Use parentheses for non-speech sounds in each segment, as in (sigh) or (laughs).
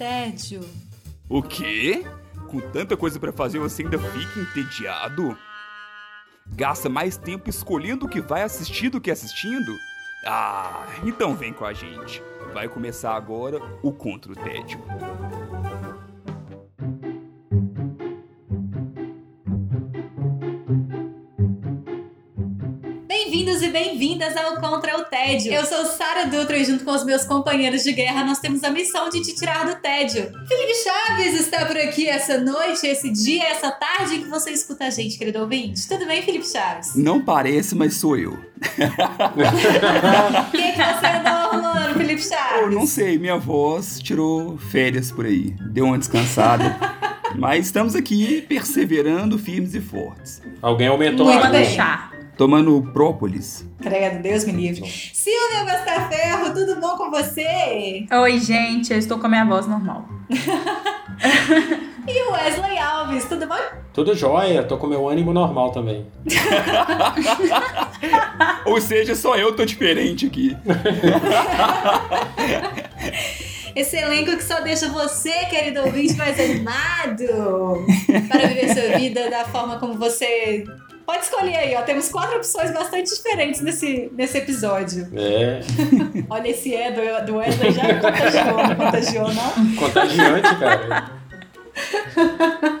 tédio. O quê? Com tanta coisa pra fazer você ainda fica entediado? Gasta mais tempo escolhendo o que vai assistir do que assistindo? Ah, então vem com a gente. Vai começar agora o Contra o Tédio. E bem-vindas ao Contra o Tédio. Eu sou Sara Dutra e junto com os meus companheiros de guerra nós temos a missão de te tirar do tédio. Felipe Chaves está por aqui essa noite, esse dia, essa tarde que você escuta a gente, querido ouvinte. Tudo bem, Felipe Chaves? Não parece, mas sou eu. O que, que você andou arrumando, Felipe Chaves? Eu não sei, minha voz tirou férias por aí. Deu uma descansada. (laughs) mas estamos aqui perseverando firmes e fortes. Alguém aumentou Muito a bem. deixar. Tomando própolis. Credo, Deus me livre. Silvia Gostaferro, tudo bom com você? Oi, gente, eu estou com a minha voz normal. (laughs) E o Wesley Alves, tudo bom? Tudo jóia, tô com meu ânimo normal também. (laughs) Ou seja, só eu tô diferente aqui. (laughs) Esse elenco que só deixa você, querido ouvinte, mais animado para viver sua vida da forma como você pode escolher aí, ó. Temos quatro opções bastante diferentes nesse, nesse episódio. É, (laughs) Olha, esse é do, do Wesley já contagiou, não contagiou, não? contagiante, cara. (laughs)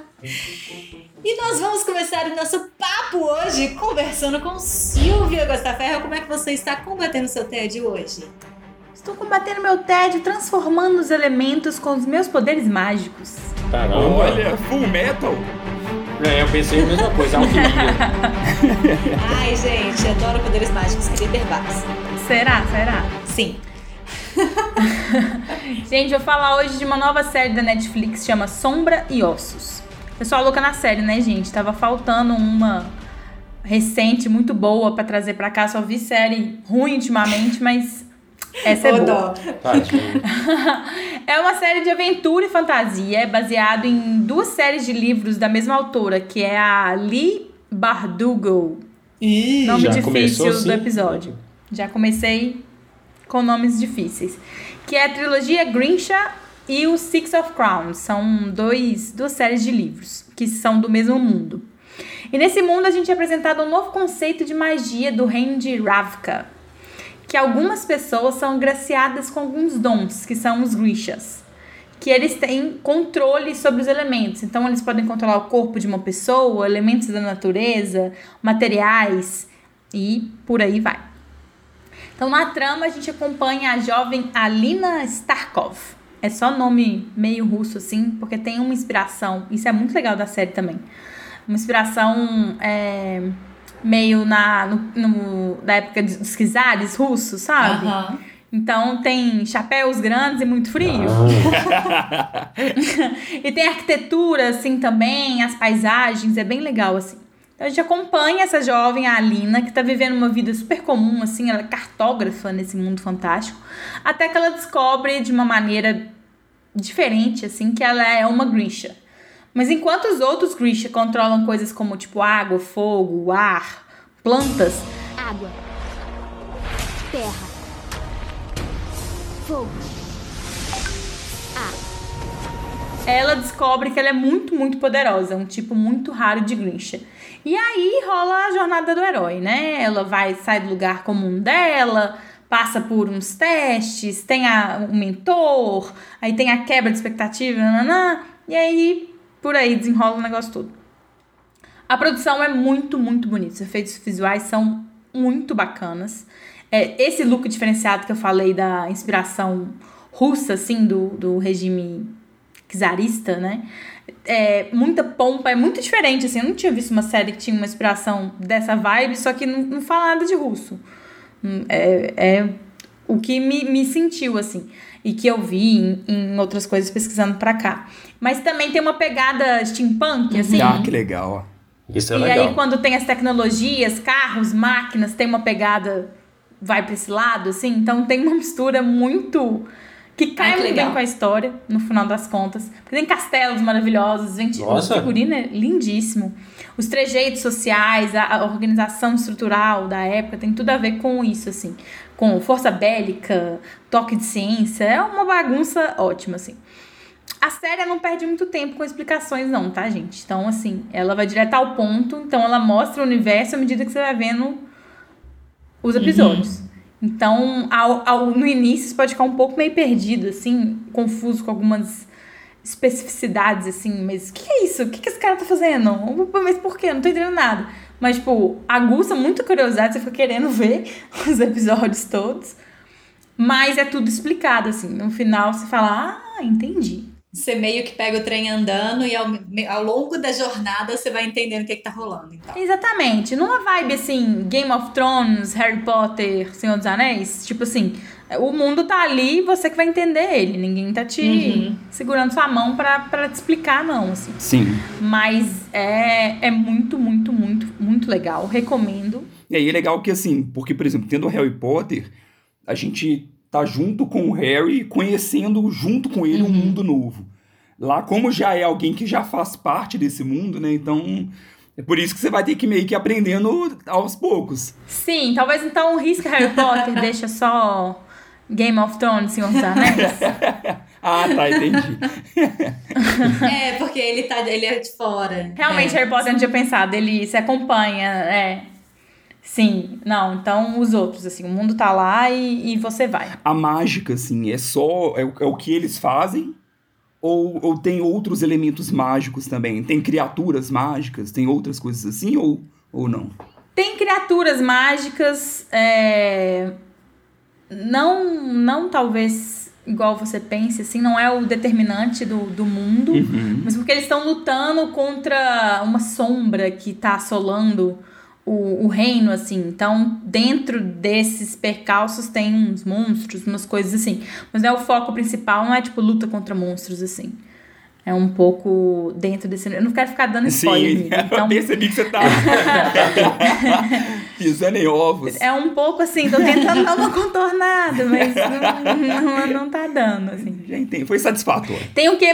E nós vamos começar o nosso papo hoje conversando com Silvia Gostaferro. Como é que você está combatendo seu tédio hoje? Estou combatendo meu tédio, transformando os elementos com os meus poderes mágicos. Caramba. Olha, full metal. É, eu pensei a mesma coisa, alquimia. (laughs) Ai, gente, adoro poderes mágicos, queria ter vários. Será? Será? Sim. (laughs) Gente, eu vou falar hoje de uma nova série da Netflix, chama Sombra e Ossos. A louca na série, né, gente? Tava faltando uma recente, muito boa pra trazer pra cá. Só vi série ruim ultimamente, mas essa é boa. (laughs) É uma série de aventura e fantasia, é baseado em duas séries de livros da mesma autora, que é a Lee Bardugo. Ih, Nome Já difícil começou do assim? episódio. Já comecei com nomes difíceis. Que é a trilogia Grincha e o Six of Crowns. São dois, duas séries de livros que são do mesmo mundo. E nesse mundo a gente é apresentado um novo conceito de magia do reino de Ravka. Que algumas pessoas são graciadas com alguns dons, que são os Grishas. Que eles têm controle sobre os elementos. Então eles podem controlar o corpo de uma pessoa, elementos da natureza, materiais e por aí vai. Então, na trama, a gente acompanha a jovem Alina Starkov. É só nome meio russo, assim, porque tem uma inspiração. Isso é muito legal da série também. Uma inspiração é, meio na, no, no- da época dos czares russos, sabe? Aham. Então tem chapéus grandes e muito frio. (laughs) e tem arquitetura, assim, também, as paisagens, é bem legal, assim. Então a gente acompanha essa jovem, a Alina, que tá vivendo uma vida super comum, assim, ela é cartógrafa nesse mundo fantástico, até que ela descobre de uma maneira diferente, assim, que ela é uma Grisha. Mas enquanto os outros Grisha controlam coisas como, tipo, água, fogo, ar, plantas, Água. Terra. Fogo. ela descobre que ela é muito, muito poderosa, um tipo muito raro de Grincha. E aí rola a jornada do herói, né? Ela vai, sai do lugar comum dela, passa por uns testes, tem a, um mentor, aí tem a quebra de expectativa, nananã, e aí por aí desenrola o negócio todo. A produção é muito, muito bonita. Os efeitos visuais são muito bacanas. É, esse look diferenciado que eu falei da inspiração russa, assim, do, do regime czarista, né? É, muita pompa, é muito diferente, assim. Eu não tinha visto uma série que tinha uma inspiração dessa vibe, só que não, não fala nada de russo. Hum, É, é o que me, me sentiu, assim. E que eu vi em, em outras coisas pesquisando pra cá. Mas também tem uma pegada steampunk, assim. Ah, que legal. Isso é e legal. aí, quando tem as tecnologias, carros, máquinas, tem uma pegada, vai pra esse lado, assim. Então tem uma mistura muito. que cai Ai, que muito legal. bem com a história, no final das contas. Porque tem castelos maravilhosos, gente, o Nossa. figurino é lindíssimo. Os trejeitos sociais, a, a organização estrutural da época tem tudo a ver com isso, assim. Com força bélica, toque de ciência. É uma bagunça ótima, assim. A série não perde muito tempo com explicações, não, tá, gente? Então, assim, ela vai direto ao ponto. Então, ela mostra o universo à medida que você vai vendo os episódios. Então, ao, ao- no início, você pode ficar um pouco meio perdido, assim, confuso com algumas especificidades, assim. Mas o que, é isso? O que, que esse cara tá fazendo? Mas por quê? Não tô entendendo nada. Mas, tipo, aguça muito curiosidade, você fica querendo ver (laughs) os episódios todos. Mas é tudo explicado, assim. No final, você fala, ah, entendi. Você meio que pega o trem andando e ao, ao longo da jornada você vai entendendo o que, que tá rolando. Então. Exatamente. Numa vibe assim, Game of Thrones, Harry Potter, Senhor dos Anéis, tipo assim, o mundo tá ali, você que vai entender ele. Ninguém tá te Uhum. segurando sua mão pra, pra te explicar, não, assim. Sim. Mas é, é muito, muito, muito, muito legal. Recomendo. E aí é legal que, assim, porque, por exemplo, tendo o Harry Potter, a gente tá junto com o Harry, conhecendo junto com ele um mundo novo. Lá, como já é alguém que já faz parte desse mundo, né? Então, é por isso que você vai ter que meio que ir aprendendo aos poucos. Sim, talvez então risca Harry Potter, (laughs) deixa só Game of Thrones, Senhor dos Anéis. (laughs) ah, tá, entendi. (laughs) É, porque ele tá ele é de fora. Realmente, é. Harry Potter eu não tinha pensado, ele se acompanha, é. Sim, não, então os outros, assim, o mundo tá lá e, e você vai. A mágica, assim, é só. É, o- é o que eles fazem? Ou, ou tem outros elementos mágicos também? Tem criaturas mágicas? Tem outras coisas assim? Ou, ou não? Tem criaturas mágicas, é, não, não talvez igual você pense, assim, não é o determinante do, do mundo, Uhum. mas porque eles estão lutando contra uma sombra que tá assolando o, o reino, assim. Então, dentro desses percalços tem uns monstros, umas coisas assim. Mas não é o foco principal, não é tipo luta contra monstros, assim. É um pouco dentro desse. Eu não quero ficar dando spoiler, Sim, amiga, (laughs) então. eu percebi que você tá (laughs) pisando em ovos. É um pouco assim, tô tentando dar uma contornada, mas não, não, não tá dando, assim. Entendi, foi satisfatório. Tem um que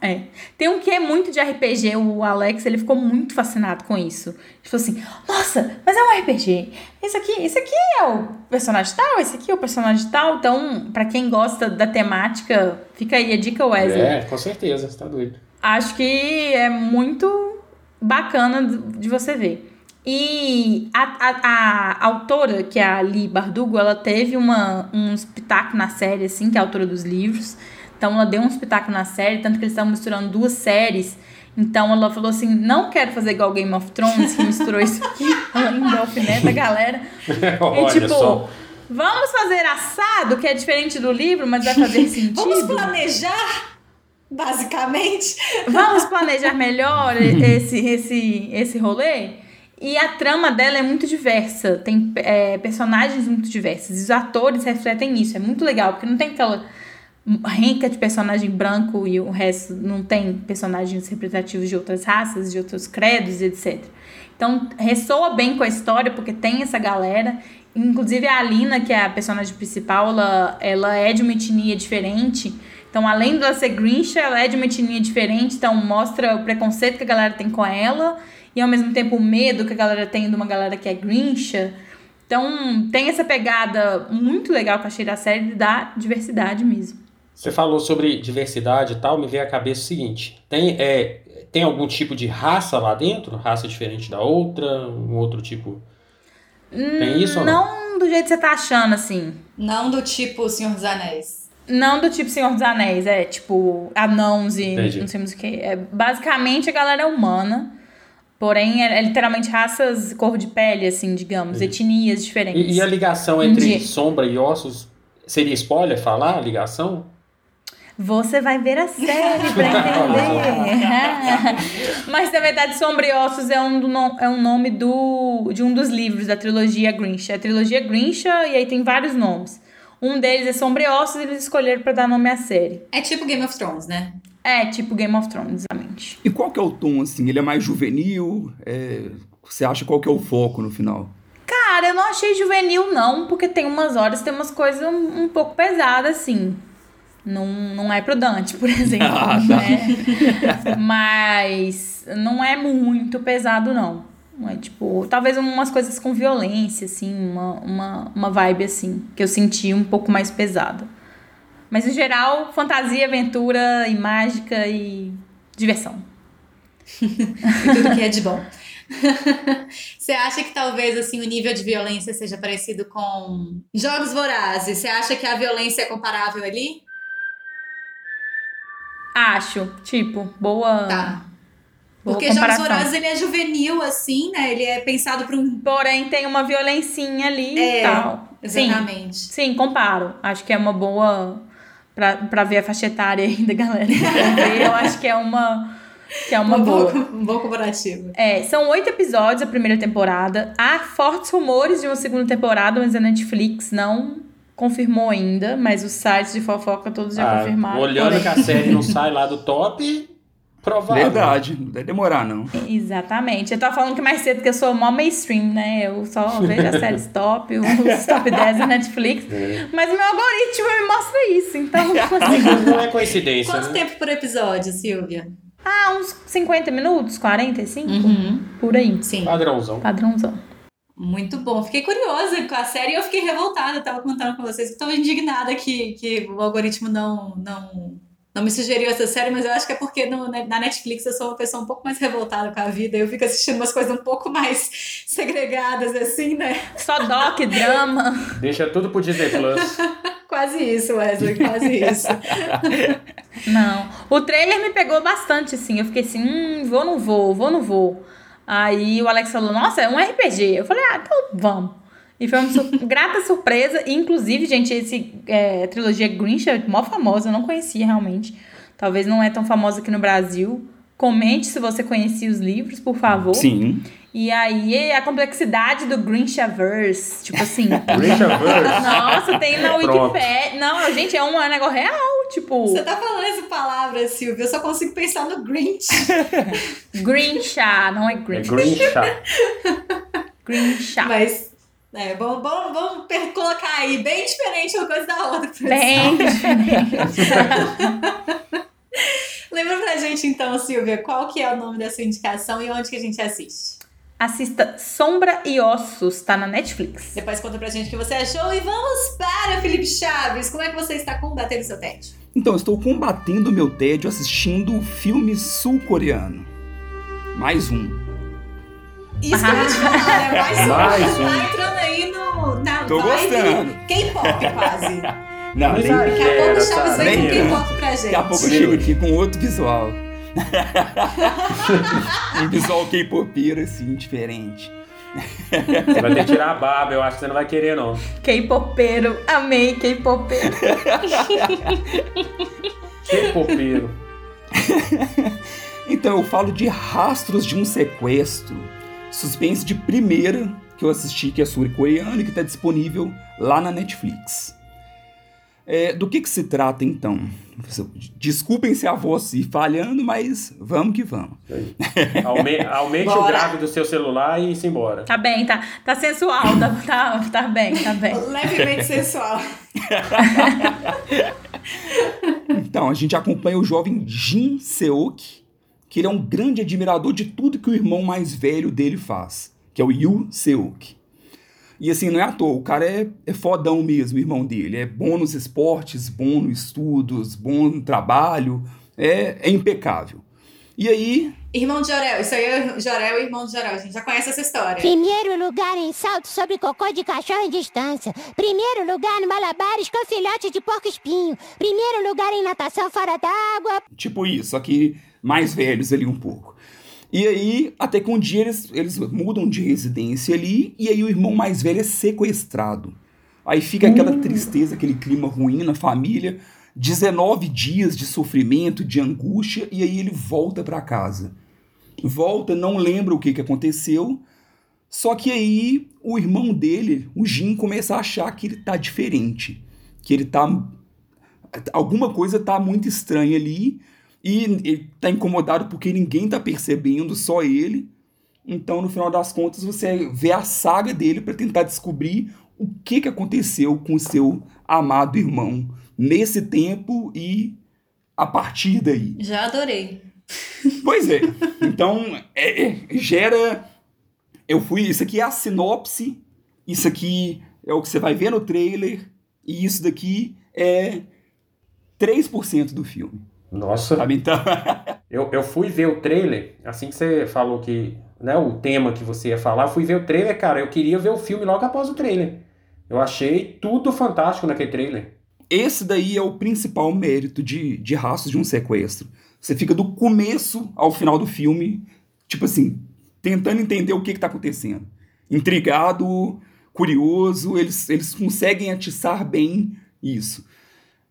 é, tem um que é muito de RPG, o Alex, ele ficou muito fascinado com isso. Ele falou assim: "Nossa, mas é um RPG. Esse aqui, esse aqui é o personagem tal, esse aqui é o personagem tal". Então, pra quem gosta da temática, fica aí a dica Wesley. É, com certeza, você tá doido. Acho que é muito bacana de você ver. E a, a, a autora, que é a Lee Bardugo, ela teve uma, um espetáculo na série, assim, que é a autora dos livros. Então ela deu um espetáculo na série, tanto que eles estavam misturando duas séries. Então ela falou assim: não quero fazer igual Game of Thrones, que misturou isso aqui. Ainda alfineta a galera. (laughs) Olha e tipo, só. vamos fazer assado, que é diferente do livro, mas vai fazer (laughs) sentido. Vamos planejar, basicamente. (laughs) Vamos planejar melhor esse, esse, esse rolê? E a trama dela é muito diversa. Tem é, personagens muito diversos. E os atores refletem isso. É muito legal, porque não tem aquela renca de personagem branco e o resto não tem personagens representativos de outras raças, de outros credos, etc. Então, ressoa bem com a história, porque tem essa galera. Inclusive, a Alina, que é a personagem principal, ela, ela é de uma etnia diferente. Então, além de ela ser Grincha, ela é de uma etnia diferente. Então, mostra o preconceito que a galera tem com ela. E, ao mesmo tempo, o medo que a galera tem de uma galera que é Grincha. Então, tem essa pegada muito legal que eu achei da série da diversidade mesmo. Você falou sobre diversidade e tal, me veio à cabeça o seguinte: tem, é, tem algum tipo de raça lá dentro? Raça diferente da outra? Um outro tipo. Tem isso ou não? Não do jeito que você tá achando, assim. Não do tipo Senhor dos Anéis. Não do tipo Senhor dos Anéis, é tipo anãos e Entendi. não sei mais o que. É, basicamente a galera é humana. Porém, é, é literalmente raças, cor de pele, assim, digamos, etnias diferentes. E, e a ligação entre Entendi. sombra e ossos? Seria spoiler falar a ligação? Você vai ver a série pra entender. (laughs) Mas na verdade, Sombra e Ossos é um, do no- é um nome do, de um dos livros da trilogia Grincha. A trilogia Grincha, e aí tem vários nomes. Um deles é Sombra e Ossos, e eles escolheram pra dar nome à série. É tipo Game of Thrones, né? É, tipo Game of Thrones, exatamente. E qual que é o tom, assim? Ele é mais juvenil? É, Você acha qual que é o foco no final? Cara, eu não achei juvenil, não, porque tem umas horas, tem umas coisas um, um pouco pesadas, assim. Não, não é pro Dante, por (laughs) exemplo, Ah, tá. né? Mas não é muito pesado, não. Não É tipo, talvez umas coisas com violência, assim, uma, uma, uma vibe assim, que eu senti um pouco mais pesada. Mas em geral, fantasia, aventura e mágica e diversão. e tudo que é de bom. (laughs) Você acha que talvez assim o nível de violência seja parecido com Jogos Vorazes? Você acha que a violência é comparável ali? Acho, tipo, boa. Tá. boa Porque Jogos comparação. Vorazes ele é juvenil, assim, né? Ele é pensado para um. Porém, tem uma violencinha ali É, e tal. Sim, Exatamente. sim, comparo. Acho que é uma boa. Pra, pra ver a faixa etária aí da galera. Eu acho que é uma. Que é (laughs) uma um, boa. bom, um bom comparativo. É, são oito episódios a primeira temporada. Há fortes rumores de uma segunda temporada, mas a Netflix não confirmou ainda. Mas os sites de fofoca todos já Ah, confirmaram. olhando porém- que a série não sai lá do top, provável. Verdade, não deve demorar, não. Exatamente. Eu tava falando que mais cedo que eu sou mó mainstream, né? Eu só vejo as (laughs) séries top, os top 10 da Netflix. É. Mas o meu algoritmo me mostra isso. Então, assim, Não (laughs) é coincidência, Quanto né? tempo por episódio, Silvia? ah, uns 50 minutos, 45? Uhum. Por aí. Sim. Padrãozão. Padrãozão. Muito bom. Fiquei curiosa com a série e eu fiquei revoltada. Eu tava contando com vocês que estava indignada que, que o algoritmo não, não, não me sugeriu essa série, mas eu acho que é porque no- na Netflix eu sou uma pessoa um pouco mais revoltada com a vida. Eu fico assistindo umas coisas um pouco mais (laughs) segregadas, assim, né? Só doc, drama. Deixa tudo pro Disney Plus. (laughs) Quase isso, Wesley, quase isso. Não. O trailer me pegou bastante, assim. Eu fiquei assim, hum, vou, não vou, vou, não vou. Aí o Alex falou, nossa, é um RPG. Eu falei, ah, então vamos. E foi uma sur- (laughs) grata surpresa. E, inclusive, gente, esse é, trilogia Grinch é mó famosa, eu não conhecia realmente. Talvez não é tão famosa aqui no Brasil. Comente se você conhecia os livros, por favor. Sim. E aí, a complexidade do Grinchaverse, tipo assim... (laughs) Grinchaverse. Nossa, tem na. Wikipedia. Não, gente, é um negócio real, tipo... Você tá falando essa palavra, Silvia, eu só consigo pensar no Grinch. (laughs) Grincha, não é É Grinch. Grincha. Grincha. Mas, é, vamos, vamos, colocar aí, bem diferente uma coisa da outra. pra Bem (laughs) diferente. Lembra pra gente então, Silvia, qual que é o nome da sua indicação e onde que a gente assiste? Assista Sombra e Ossos, tá na Netflix. Depois conta pra gente o que você achou e vamos para Felipe Chaves. Como é que você está combatendo seu tédio? Então, eu estou combatendo o meu tédio assistindo filme sul-coreano. Mais um. Isso que eu te falar, né? (laughs) Mais um. Mais um. Tá entrando aí no, na Tô vibe gostando. K-pop quase. Não, nem. Daqui a pouco o Chaves vem com? K-pop pra gente. daqui a pouco eu chego aqui com outro visual. (laughs) um visual K-popeiro, assim, diferente. Você vai ter que tirar a barba, eu acho que você não vai querer, não. K-popeiro. Amei K-popeiro. Que (laughs) popeiro. Então, eu falo de Rastros de um Sequestro, suspense de primeira que eu assisti, que é sul-coreano e que está disponível lá na Netflix. É, do que, que se trata, então? Desculpem se a voz ir falhando, mas vamos que vamos. (laughs) Aume- aumente o Bora. grave do seu celular e se embora. Tá bem, tá, tá sensual, tá, tá, tá bem, tá bem. Levemente sensual. Então, a gente acompanha o jovem Jin Seok, que ele é um grande admirador de tudo que o irmão mais velho dele faz, que é o Yu Seok. E assim, não é à toa, o cara é, é fodão mesmo, irmão dele. É bom nos esportes, bom nos estudos, bom no trabalho, é, é impecável. E aí, Irmão de Jorel, isso aí é Jorel e irmão de Jorel. A gente já conhece essa história. Primeiro lugar em salto sobre cocô de cachorro em distância. Primeiro lugar no malabares com filhote de porco espinho. Primeiro lugar em natação fora d'água. Tipo isso, só que mais velhos ali um pouco. E aí, até que um dia eles, eles mudam de residência ali, e aí o irmão mais velho é sequestrado. Aí fica aquela tristeza, aquele clima ruim na família, 19 dias de sofrimento, de angústia, e aí ele volta para casa. Volta, não lembra o que, que aconteceu, só que aí o irmão dele, o Jim, começa a achar que ele tá diferente, que ele tá alguma coisa tá muito estranha ali e ele tá incomodado porque ninguém tá percebendo, só ele. Então, no final das contas, você vê a saga dele para tentar descobrir o que, que aconteceu com o seu amado irmão nesse tempo e a partir daí. Já adorei. Pois é. Então, é, é, gera. Eu fui. Isso aqui é a sinopse. Isso aqui é o que você vai ver no trailer. E isso daqui é 3% do filme. Nossa. Sabe? Então, (laughs) Eu, eu fui ver o trailer, assim que você falou que, né, o tema que você ia falar, fui ver o trailer, cara, eu queria ver o filme logo após o trailer. Eu achei tudo fantástico naquele trailer. esse daí é o principal mérito de, de Rastros de um Sequestro. Você fica do começo ao final do filme, tipo assim, tentando entender o que está acontecendo. Intrigado, curioso, eles, eles conseguem atiçar bem isso.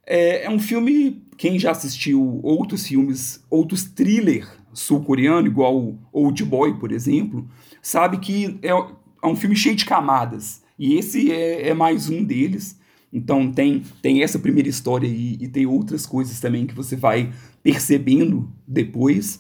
É, é um filme, quem já assistiu outros filmes, outros thriller sul-coreano, igual Old Boy, por exemplo, sabe que é, é um filme cheio de camadas. E esse é, é mais um deles. Então tem, tem essa primeira história aí e tem outras coisas também que você vai percebendo depois.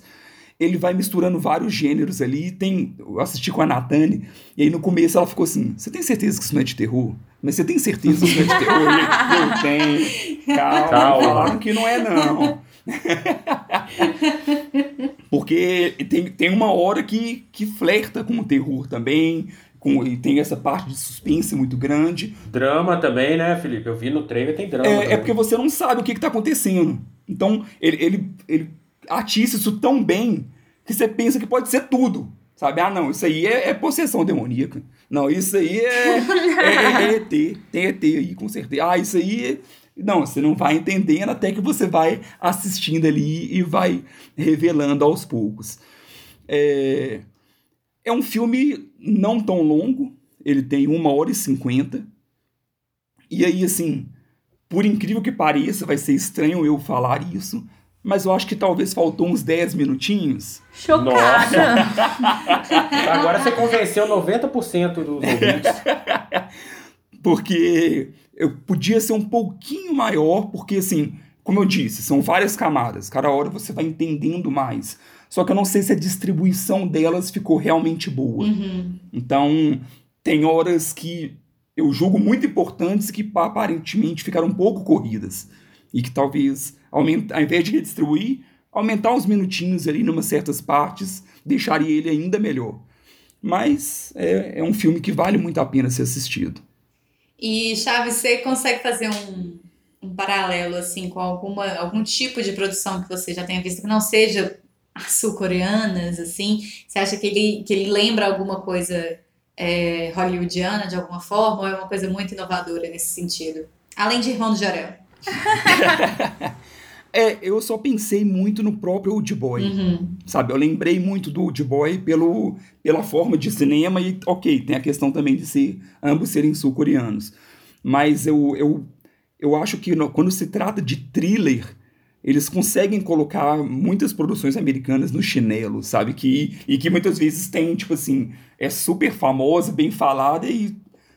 Ele vai misturando vários gêneros ali. Tem, eu assisti com a Natane, e aí no começo ela ficou assim: Você tem certeza que isso não é de terror? Mas você tem certeza que isso não é de terror? E eu tenho. Calma, Calma. falaram que não é, não. (laughs) Porque tem, tem uma hora que, que flerta com o terror também. Com, e tem essa parte de suspense muito grande. Drama também, né, Felipe? Eu vi no trailer, tem drama. É, é porque você não sabe o que está acontecendo. Então, ele, ele, ele atiça isso tão bem que você pensa que pode ser tudo. Sabe? Ah, não, isso aí é, é possessão demoníaca. Não, isso aí é, é, é ET. Tem ET aí, com certeza. Ah, isso aí. Não, você não vai entendendo até que você vai assistindo ali e vai revelando aos poucos. É, é um filme não tão longo, ele tem uma hora e cinquenta. E aí, assim, por incrível que pareça, vai ser estranho eu falar isso, mas eu acho que talvez faltou uns 10 minutinhos. Chocada. (laughs) Agora você convenceu 90% dos ouvintes. (laughs) Porque eu podia ser um pouquinho maior, porque assim, como eu disse, são várias camadas, cada hora você vai entendendo mais. Só que eu não sei se a distribuição delas ficou realmente boa. Uhum. Então, tem horas que eu julgo muito importantes que aparentemente ficaram um pouco corridas. E que talvez, aumenta, ao invés de redistribuir, aumentar uns minutinhos ali em umas certas partes, deixaria ele ainda melhor. Mas é, é um filme que vale muito a pena ser assistido. E Chaves, você consegue fazer um, um paralelo assim com alguma, algum tipo de produção que você já tenha visto que não seja as sul-coreanas, assim? Você acha que ele, que ele lembra alguma coisa é, hollywoodiana de alguma forma ou é uma coisa muito inovadora nesse sentido? Além de Irmão do Jorel. (laughs) É, eu só pensei muito no próprio Old Boy. Uhum. Sabe, eu lembrei muito do Old Boy pelo, pela forma de cinema e, ok, tem a questão também de ser ambos serem sul-coreanos. Mas eu, eu, eu acho que no- quando se trata de thriller, eles conseguem colocar muitas produções americanas no chinelo, sabe? Que, e que muitas vezes tem, tipo assim, é super famosa, bem falada e,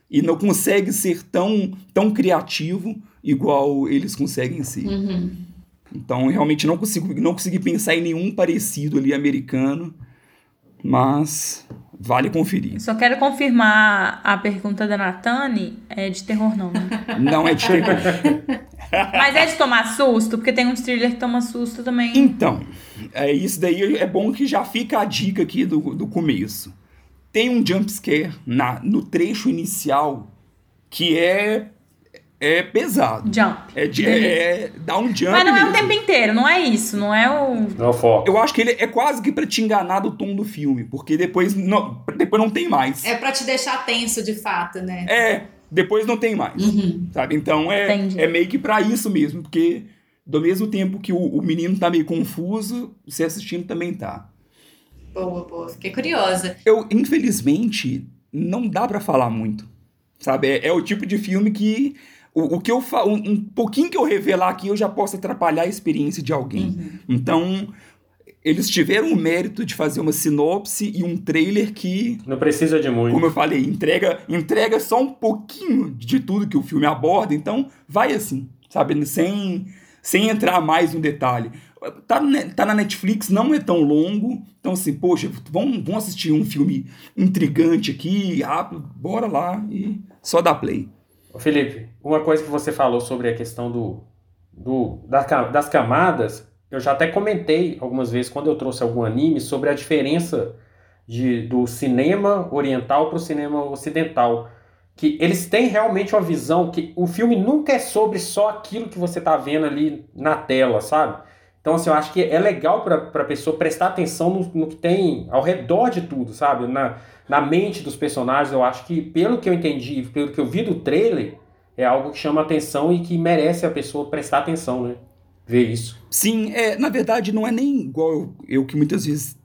e não consegue ser tão, tão criativo igual eles conseguem ser. Uhum. Então, realmente não consigo não consegui pensar em nenhum parecido ali americano, mas vale conferir. Só quero confirmar a pergunta da Natane. É de terror, não, né? Não é de terror. (laughs) Mas é de tomar susto, porque tem uns thriller que toma susto também. Então, é, isso daí é bom que já fica a dica aqui do, do começo. Tem um jump scare na, no trecho inicial que é, é pesado. Jump. É, de, é, é- dá um jump Mas não é o mesmo. tempo inteiro, não é isso. Não é o. Não, foco. Eu acho que ele é quase que pra te enganar do tom do filme, porque depois não, depois não tem mais. É pra te deixar tenso de fato, né? É, depois não tem mais. Uhum. Sabe? Então é, Entendi. é meio que pra isso mesmo, porque do mesmo tempo que o, o menino tá meio confuso, você assistindo também tá. Boa, boa. Fiquei curiosa. Eu, infelizmente, não dá pra falar muito. Sabe? É, é o tipo de filme que. O, o que eu falo, um, um pouquinho que eu revelar aqui, eu já posso atrapalhar a experiência de alguém. Então, eles tiveram o mérito de fazer uma sinopse e um trailer que Não precisa de muito. como eu falei, entrega, entrega só um pouquinho de tudo que o filme aborda, então vai assim, sabe? Sem, sem entrar mais no detalhe. Tá, tá na Netflix, não é tão longo, então assim, poxa, vamos, vamos assistir um filme intrigante aqui, rápido, bora lá e só dá play. Felipe, uma coisa que você falou sobre a questão do, do das, ca- das camadas, eu já até comentei algumas vezes quando eu trouxe algum anime sobre a diferença de, do cinema oriental para o cinema ocidental. que eles têm realmente uma visão que o filme nunca é sobre só aquilo que você tá vendo ali na tela, sabe? Então, assim, eu acho que é legal para a pessoa prestar atenção no, no, que tem ao redor de tudo, sabe? Na, na mente dos personagens, eu acho que, pelo que eu entendi, pelo que eu vi do trailer, é algo que chama atenção e que merece a pessoa prestar atenção, né? Ver isso. Sim, é, na verdade, não é nem igual eu, eu que muitas vezes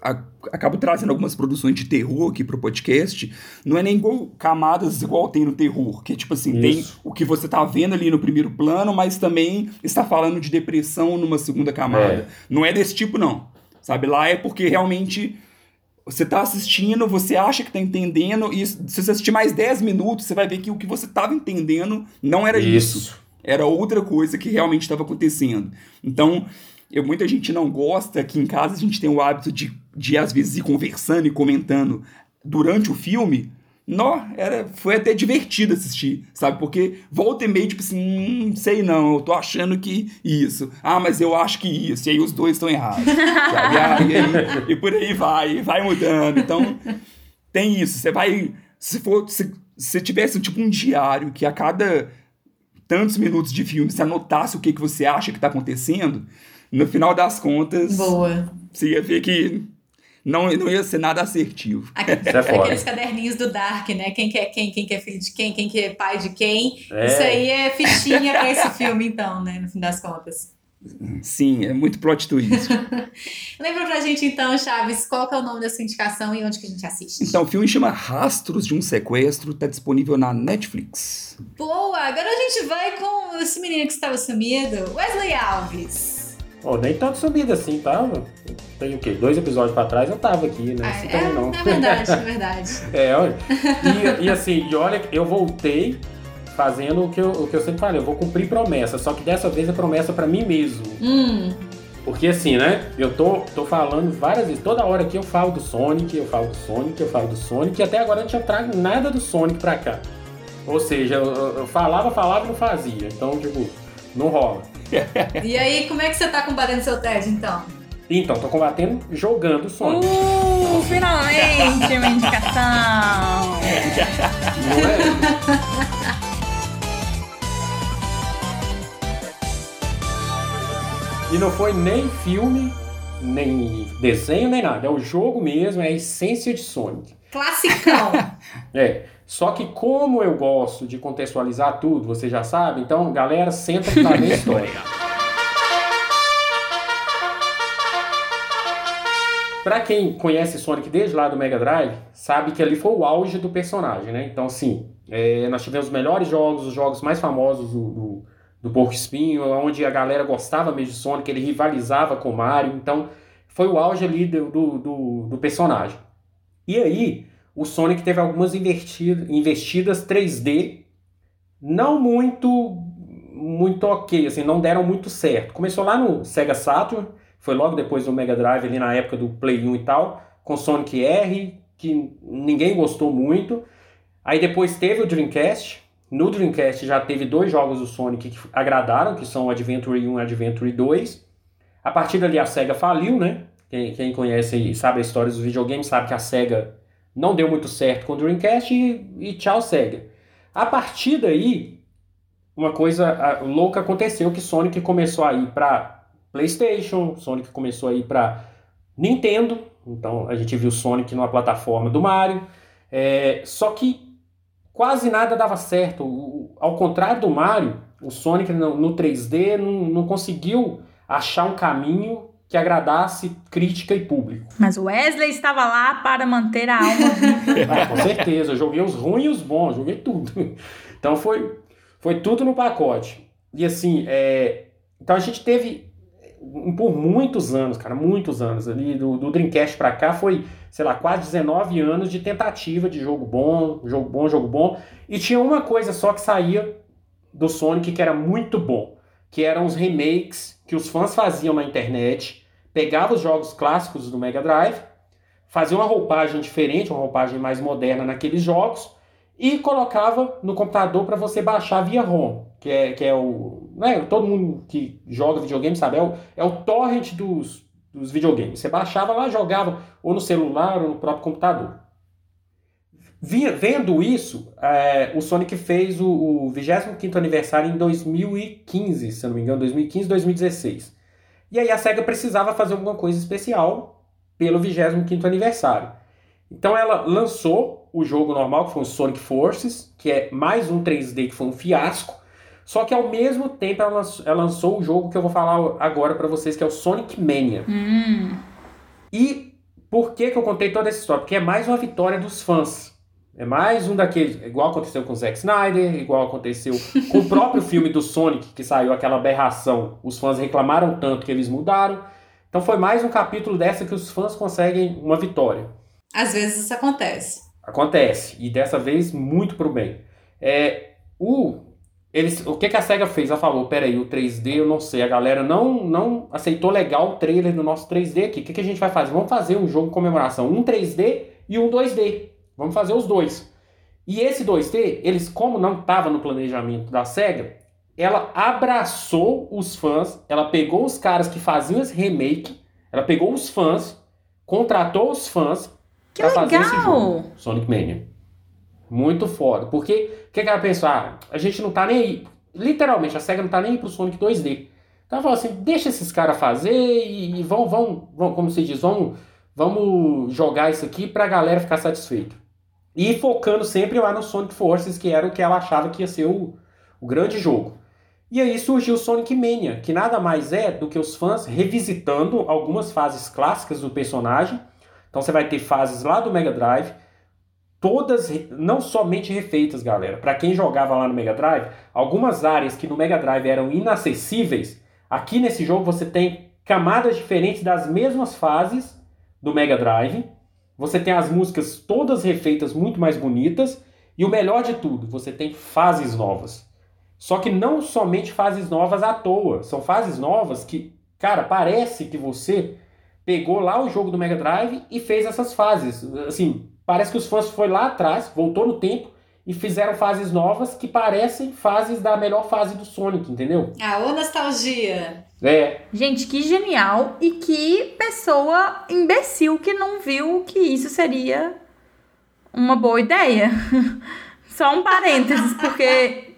acabo trazendo algumas produções de terror aqui pro podcast, não é nem igual camadas igual tem no terror, que tipo assim, Isso. tem o que você tá vendo ali no primeiro plano, mas também está falando de depressão numa segunda camada. É. Não é desse tipo não. Sabe, lá é porque realmente você tá assistindo, você acha que tá entendendo, e se você assistir mais 10 minutos, você vai ver que o que você tava entendendo não era isso. isso. Era outra coisa que realmente estava acontecendo. Então, eu, muita gente não gosta, aqui em casa a gente tem o hábito de, de às vezes ir conversando e comentando durante o filme. Nó, era, foi até divertido assistir, sabe? Porque volta e meio, tipo assim, hum, sei não, eu tô achando que isso. Ah, mas eu acho que isso. E aí os dois estão errados. sabe? E, aí, e por aí vai, vai mudando. Então, tem isso. Você vai. Se for. Se, se tivesse tipo um diário que a cada tantos minutos de filme você anotasse o que, que você acha que tá acontecendo, no final das contas, Boa. você ia ver que não, não ia ser nada assertivo. Aqueles, (laughs) é aqueles caderninhos do Dark, né? Quem que é quem, quem que é filho de quem, quem que é pai de quem. É. Isso aí é fichinha pra esse filme, então, né? No fim das contas. Sim, é muito plot twist. (laughs) Lembra pra gente então, Chaves, qual que é o nome da sua indicação e onde que a gente assiste? Então, o filme chama Rastros de um Sequestro, tá disponível na Netflix. Boa! Agora a gente vai com esse menino que estava sumido, Wesley Alves. Oh, nem tanto subida assim, tá? Tem o quê? Dois episódios pra trás eu tava aqui, né? Ah, é, não. é verdade, é verdade. (laughs) é, olha. E, e assim, e olha, eu voltei fazendo o que, eu, o que eu sempre falei, eu vou cumprir promessa, só que dessa vez é promessa para mim mesmo. Hum. Porque assim, né? Eu tô, tô falando várias vezes, toda hora aqui eu falo do Sonic, eu falo do Sonic, eu falo do Sonic, e até agora eu não tinha trago nada do Sonic pra cá. Ou seja, eu, eu falava, falava e não fazia. Então, tipo, não rola. (laughs) e aí, como é que você tá combatendo seu TED, então? Então, tô combatendo jogando Sonic. Uh, finalmente uma indicação! Não é? E não foi nem filme, nem desenho, nem nada. É o jogo mesmo, é a essência de Sonic. Classicão! é. Só que como eu gosto de contextualizar tudo, você já sabe, então, galera, senta pra ver a (laughs) história. Pra quem conhece Sonic desde lá do Mega Drive, sabe que ali foi o auge do personagem, né? Então, assim, é, nós tivemos os melhores jogos, os jogos mais famosos do, do, do Porco Espinho, onde a galera gostava mesmo de Sonic, ele rivalizava com o Mario, então foi o auge ali do, do, do, do personagem. E aí, o Sonic teve algumas investidas 3D não muito muito ok, assim, não deram muito certo. Começou lá no Sega Saturn, foi logo depois do Mega Drive, ali na época do Play 1 e tal, com Sonic R, que ninguém gostou muito. Aí depois teve o Dreamcast. No Dreamcast já teve dois jogos do Sonic que agradaram, que são Adventure 1 e Adventure 2. A partir dali a SEGA faliu, né? Quem, quem conhece e sabe a história dos videogames sabe que a SEGA não deu muito certo com o Dreamcast e, e tchau, Sega. A partir daí, uma coisa louca aconteceu que Sonic começou a ir para PlayStation, Sonic começou a ir para Nintendo, então a gente viu Sonic numa plataforma do Mario, é, só que quase nada dava certo. O, ao contrário do Mario, o Sonic no, no 3D não, não conseguiu achar um caminho que agradasse crítica e público. Mas o Wesley estava lá para manter a alma viva. (laughs) ah, com certeza, eu joguei os ruins e os bons, joguei tudo. Então foi, foi tudo no pacote. E assim, é... então a gente teve por muitos anos, cara, muitos anos ali, do, do Dreamcast para cá foi, sei lá, quase 19 anos de tentativa de jogo bom, jogo bom, jogo bom. E tinha uma coisa só que saía do Sonic que era muito bom, que eram os remakes que os fãs faziam na internet pegava os jogos clássicos do Mega Drive, fazia uma roupagem diferente, uma roupagem mais moderna naqueles jogos e colocava no computador para você baixar via ROM, que é, que é o. Né, todo mundo que joga videogame sabe, é o, é o torrent dos, dos videogames. Você baixava lá, jogava ou no celular ou no próprio computador. Vendo isso, é, o Sonic fez o, o 25 aniversário em 2015, se não me engano, 2015, 2016. E aí a SEGA precisava fazer alguma coisa especial pelo 25 aniversário. Então ela lançou o jogo normal, que foi o Sonic Forces, que é mais um 3D que foi um fiasco. Só que ao mesmo tempo ela lançou, ela lançou o jogo que eu vou falar agora para vocês, que é o Sonic Mania. Hum. E por que, que eu contei toda essa história? Porque é mais uma vitória dos fãs. É mais um daqueles, igual aconteceu com o Zack Snyder, igual aconteceu com o próprio (laughs) filme do Sonic, que saiu aquela aberração. Os fãs reclamaram tanto que eles mudaram. Então foi mais um capítulo dessa que os fãs conseguem uma vitória. Às vezes isso acontece. Acontece, e dessa vez muito pro bem. É, o, eles, o que, que a SEGA fez? Ela falou, peraí, o 3D eu não sei, a galera não, não aceitou legal o trailer do nosso 3D aqui. O que, que a gente vai fazer? Vamos fazer um jogo de comemoração, um 3D e um 2D. Vamos fazer os dois. E esse 2D, eles, como não estava no planejamento da SEGA, ela abraçou os fãs, ela pegou os caras que faziam esse remake, ela pegou os fãs, contratou os fãs Que pra fazer esse legal! jogo, Sonic Mania. Muito foda. Porque o que, que ela pensou? Ah, a gente não tá nem aí. Literalmente, a SEGA não tá nem aí pro Sonic 2D. Então ela falou assim: deixa esses caras fazer e, e vão, vão, vão, como se diz, vamos, vamos jogar isso aqui pra galera ficar satisfeita. E focando sempre lá no Sonic Forces, que era o que ela achava que ia ser o, o grande jogo. E aí surgiu o Sonic Mania, que nada mais é do que os fãs revisitando algumas fases clássicas do personagem. Então você vai ter fases lá do Mega Drive, todas não somente refeitas, galera. Para quem jogava lá no Mega Drive, algumas áreas que no Mega Drive eram inacessíveis, aqui nesse jogo você tem camadas diferentes das mesmas fases do Mega Drive. Você tem as músicas todas refeitas muito mais bonitas e o melhor de tudo, você tem fases novas. Só que não somente fases novas à toa, são fases novas que, cara, parece que você pegou lá o jogo do Mega Drive e fez essas fases. Assim, parece que os fãs foi lá atrás, voltou no tempo e fizeram fases novas que parecem fases da melhor fase do Sonic, entendeu? Ah, ô nostalgia! É, Gente, que genial e que pessoa imbecil que não viu que isso seria uma boa ideia. (laughs) Só um parênteses, porque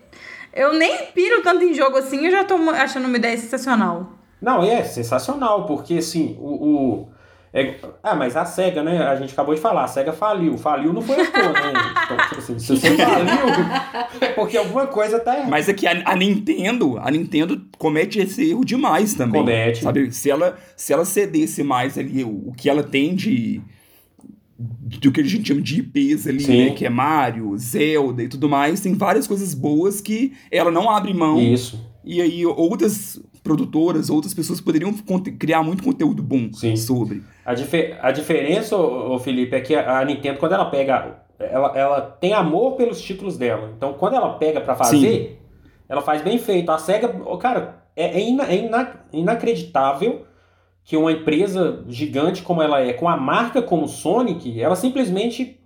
eu nem piro tanto em jogo assim, eu já tô achando uma ideia sensacional. Não, é sensacional, porque assim, o. o- é- ah, mas a SEGA, né? A gente acabou de falar, a SEGA faliu. Faliu não foi à toa, né? (laughs) Então, tipo assim, se você faliu, é porque alguma coisa tá errada. Mas é que a, a Nintendo, a Nintendo comete esse erro demais também. Comete. Sabe? Se ela, se ela cedesse mais ali o, o que ela tem de. Do que a gente chama de IPs ali, Sim. né? Que é Mario, Zelda e tudo mais. Tem várias coisas boas que ela não abre mão. Isso. E aí outras produtoras, outras pessoas poderiam criar muito conteúdo bom Sim. sobre. A, dife- a diferença, ô, ô, Felipe, é que a, a Nintendo, quando ela pega. Ela, ela tem amor pelos títulos dela. Então, quando ela pega pra fazer, ela faz bem feito. A SEGA, cara, é, é ina- é ina- inacreditável que uma empresa gigante como ela é, com a marca como Sonic, ela simplesmente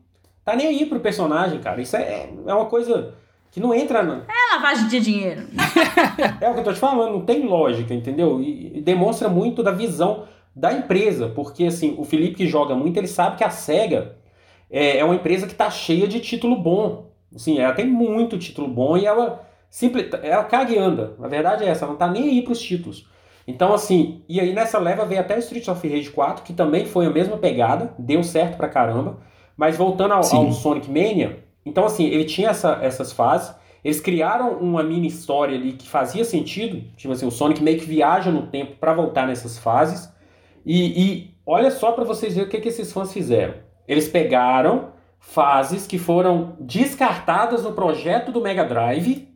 tá nem aí pro personagem, cara. Isso é, é uma coisa que não entra. na- É lavagem de dinheiro. (laughs) é o que eu tô te falando, não tem lógica, entendeu? E, e demonstra muito da visão da empresa, porque assim, o Felipe que joga muito, ele sabe que a SEGA é, é uma empresa que tá cheia de título bom. Assim, ela tem muito título bom e ela simple, ela caga e anda. A verdade é essa, ela não tá nem aí pros títulos. Então, assim, e aí nessa leva veio até o Streets of Rage 4, que também foi a mesma pegada, deu certo pra caramba. Mas voltando ao, ao Sonic Mania, então assim, ele tinha essa- essas fases, eles criaram uma mini história ali que fazia sentido, tipo assim, o Sonic meio que viaja no tempo pra voltar nessas fases. E, e olha só pra vocês verem o que, que esses fãs fizeram. Eles pegaram fases que foram descartadas no projeto do Mega Drive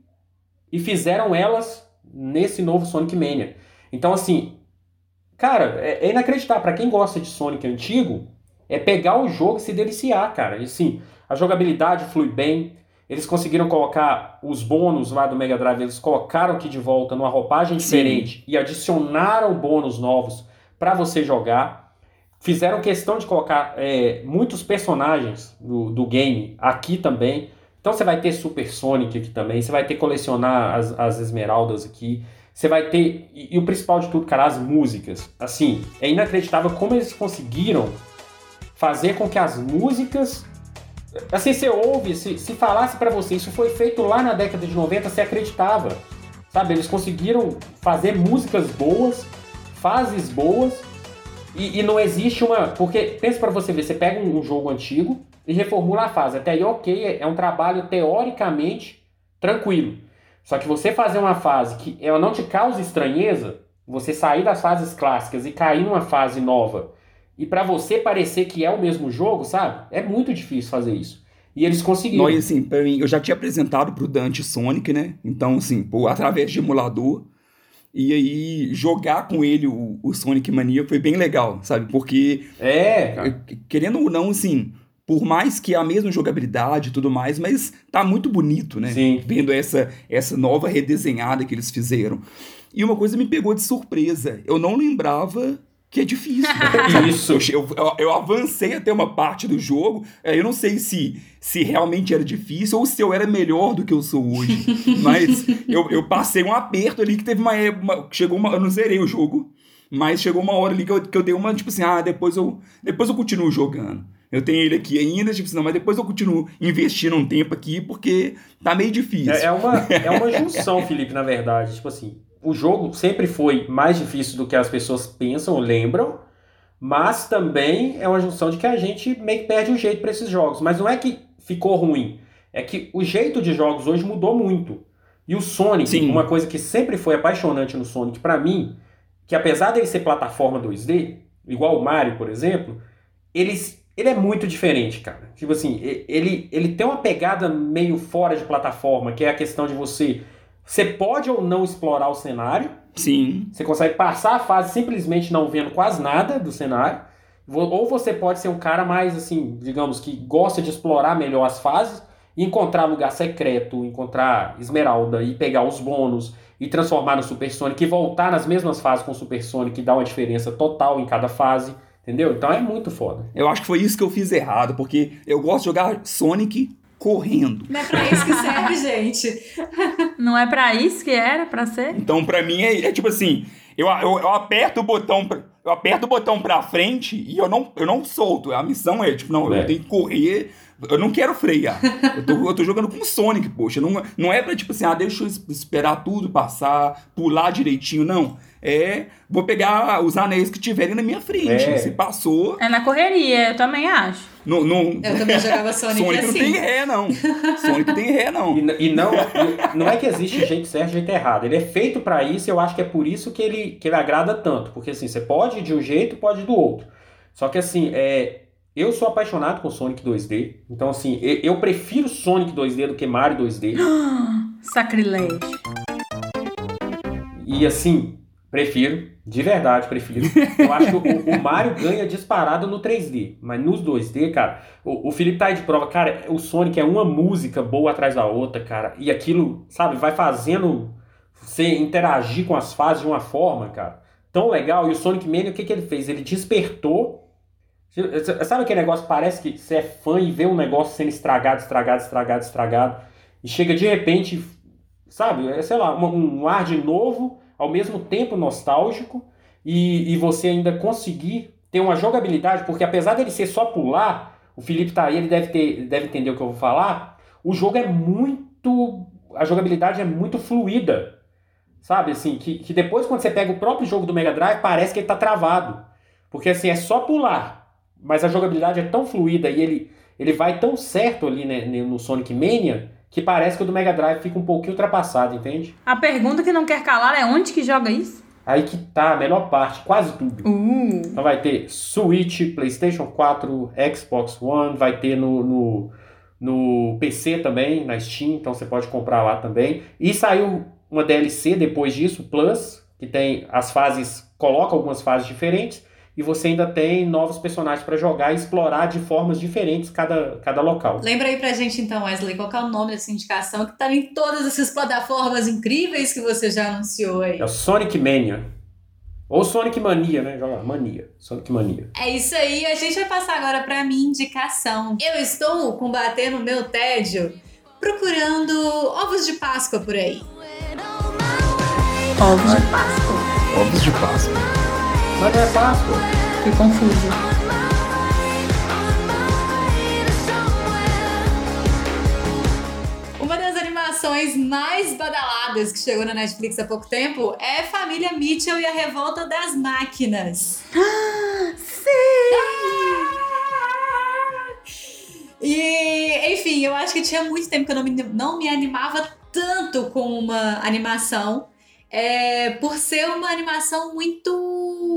e fizeram elas nesse novo Sonic Mania. Então, assim, cara, é, é inacreditável. Pra quem gosta de Sonic antigo, é pegar o jogo e se deliciar, cara. E, assim, a jogabilidade flui bem. Eles conseguiram colocar os bônus lá do Mega Drive, eles colocaram aqui de volta numa roupagem Sim. diferente e adicionaram bônus novos pra você jogar. Fizeram questão de colocar é, muitos personagens do, do game aqui também. Então você vai ter Super Sonic aqui também, você vai ter colecionar as, as esmeraldas aqui. Você vai ter. E, e o principal de tudo, cara, as músicas. Assim, é inacreditável como eles conseguiram fazer com que as músicas Assim, você ouve, se, se falasse para você, isso foi feito lá na década de 90, você acreditava. Sabe, eles conseguiram fazer músicas boas, fases boas, e, e não existe uma. Porque, pensa para você ver, você pega um, um, jogo antigo e reformula a fase. Até aí, ok, é, é um trabalho teoricamente tranquilo. Só que você fazer uma fase que ela não te causa estranheza, você sair das fases clássicas e cair numa fase nova, e para você parecer que é o mesmo jogo, sabe? É muito difícil fazer isso. E eles conseguiram. Não, e assim, pra mim, eu já tinha apresentado pro Dante Sonic, né? Então, assim, pô, através de emulador. E aí, jogar com ele o, o Sonic Mania foi bem legal, sabe? Porque. É, Querendo ou não, assim, por mais que a mesma jogabilidade e tudo mais, mas tá muito bonito, né? Sim. Vendo essa, essa nova redesenhada que eles fizeram. E uma coisa me pegou de surpresa. Eu não lembrava que é difícil. (laughs) Isso. Eu, eu, eu, avancei até uma parte do jogo. Eu não sei se, se realmente era difícil ou se eu era melhor do que eu sou hoje. (laughs) Mas eu, eu passei um aperto ali que teve uma, uma. Chegou uma. Eu não zerei o jogo. Mas chegou uma hora ali que eu, que eu dei uma, tipo assim, ah, depois eu, depois eu continuo jogando. Eu tenho ele aqui ainda, tipo assim, não, mas depois eu continuo investindo um tempo aqui porque tá meio difícil. É, é uma, é uma (laughs) junção, Felipe, na verdade. Tipo assim, o jogo sempre foi mais difícil do que as pessoas pensam ou lembram, mas também é uma junção de que a gente meio que perde o jeito para esses jogos. Mas não é que ficou ruim, é que o jeito de jogos hoje mudou muito. E o Sonic, Sim. uma coisa que sempre foi apaixonante no Sonic para mim, que apesar dele ser plataforma 2D, igual o Mario, por exemplo, eles, ele é muito diferente, cara. Tipo assim, ele, ele tem uma pegada meio fora de plataforma, que é a questão de você você pode ou não explorar o cenário. Sim. Você consegue passar a fase simplesmente não vendo quase nada do cenário. Ou você pode ser um cara mais, assim, digamos, que gosta de explorar melhor as fases encontrar lugar secreto, encontrar esmeralda e pegar os bônus e transformar no Super Sonic e voltar nas mesmas fases com o Super Sonic e dar uma diferença total em cada fase. Entendeu? Então é muito foda. Eu acho que foi isso que eu fiz errado, porque eu gosto de jogar Sonic correndo. Não é pra isso que serve, gente. (laughs) Não é pra isso que era pra ser? Então, pra mim, é, é tipo assim, eu, eu, eu, aperto o botão, pra, eu aperto o botão pra frente e eu não, eu não solto. A missão é, tipo, não, é. eu tenho que correr. Eu não quero frear. eu, tô, eu tô jogando com Sonic, poxa. Não, não é pra, tipo assim, ah, deixa eu esperar tudo passar, pular direitinho, não é vou pegar os anéis que tiverem na minha frente. É. Se passou. É na correria, eu também acho. No, no... Eu também jogava Sonic. (laughs) Sonic assim. não tem ré, não. Sonic tem ré, não. E, e não, não é que existe jeito certo e jeito errado. Ele é feito para isso e eu acho que é por isso que ele, que ele agrada tanto. Porque assim, você pode ir de um jeito pode ir do outro. Só que assim, é, eu sou apaixonado com Sonic 2D. Então, assim, eu prefiro Sonic 2D do que Mario 2D. (gasps) Sacrilégio. E assim, Prefiro, de verdade, prefiro. Eu acho que o, o, Mario ganha disparado no 3D, mas nos 2D, cara, o, o Felipe tá aí de prova, cara, o Sonic é uma música boa atrás da outra, cara, e aquilo, sabe, vai fazendo você interagir com as fases de uma forma, cara, tão legal. E o Sonic Mania, o que, que ele fez? Ele despertou. Sabe aquele negócio parece que você é fã e vê um negócio sendo estragado, estragado, estragado, estragado, e chega de repente, sabe, é, sei lá, um, um ar de novo ao mesmo tempo nostálgico e, e você ainda conseguir ter uma jogabilidade, porque apesar dele ser só pular, o Felipe tá aí, ele deve, ter, deve entender o que eu vou falar, o jogo é muito. A jogabilidade é muito fluida. Sabe, assim, que, que depois quando você pega o próprio jogo do Mega Drive, parece que ele tá travado. Porque assim, é só pular. Mas a jogabilidade é tão fluida e ele, ele vai tão certo ali né, no Sonic Mania que parece que o do Mega Drive fica um pouquinho ultrapassado, entende? A pergunta que não quer calar é onde que joga isso? Aí que tá a melhor parte, quase tudo. Uh. Então vai ter Switch, PlayStation 4, Xbox One, vai ter no, no, no PC também, na Steam, então você pode comprar lá também. E saiu uma DLC depois disso, Plus, que tem as fases, coloca algumas fases diferentes e você ainda tem novos personagens para jogar e explorar de formas diferentes cada, cada local. Lembra aí pra gente então, Wesley, qual é o nome dessa indicação que tá em todas essas plataformas incríveis que você já anunciou aí? É o Sonic Mania. Ou Sonic Mania, né? Joga Mania. Sonic Mania. É isso aí. A gente vai passar agora pra minha indicação. Eu estou combatendo o meu tédio procurando ovos de Páscoa por aí. Ovos de Páscoa. Ovos de Páscoa. Mas não é Páscoa. Que confuso. animações mais badaladas que chegou na Netflix há pouco tempo é Família Mitchell e a Revolta das Máquinas. E, enfim, eu acho que tinha muito tempo que eu não me, não me animava tanto com uma animação, é, por ser uma animação muito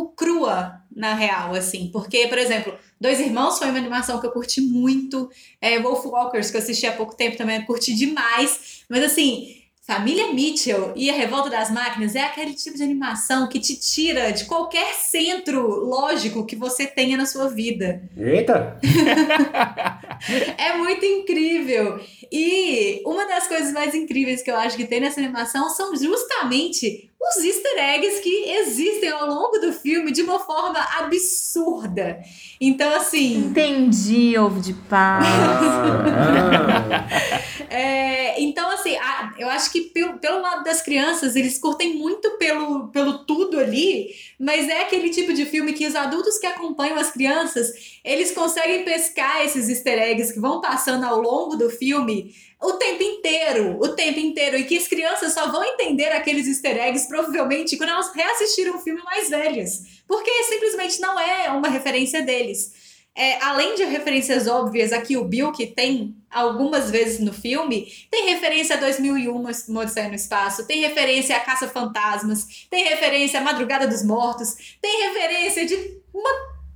crua, na real, assim. Porque, por exemplo, Dois Irmãos foi uma animação que eu curti muito. É, Wolf Walkers, que eu assisti há pouco tempo também, curti demais. Mas, assim, Família Mitchell e a Revolta das Máquinas é aquele tipo de animação que te tira de qualquer centro lógico que você tenha na sua vida. Eita! (laughs) é muito incrível. E uma das coisas mais incríveis que eu acho que tem nessa animação são justamente os easter eggs que existem ao longo do filme de uma forma absurda. Então, assim. Entendi, ovo de paz. Ah, (laughs) É, então, assim, a- eu acho que pelo, pelo lado das crianças, eles curtem muito pelo, pelo tudo ali, mas é aquele tipo de filme que os adultos que acompanham as crianças, eles conseguem pescar esses easter eggs que vão passando ao longo do filme o tempo inteiro, o tempo inteiro, e que as crianças só vão entender aqueles easter eggs provavelmente quando elas reassistiram o filme mais velhas, porque simplesmente não é uma referência deles. É, além de referências óbvias aqui o Bill que tem algumas vezes no filme, tem referência a 2001, uma Odisseia no Espaço, tem referência a Caça Fantasmas, tem referência a Madrugada dos Mortos, tem referência de uma,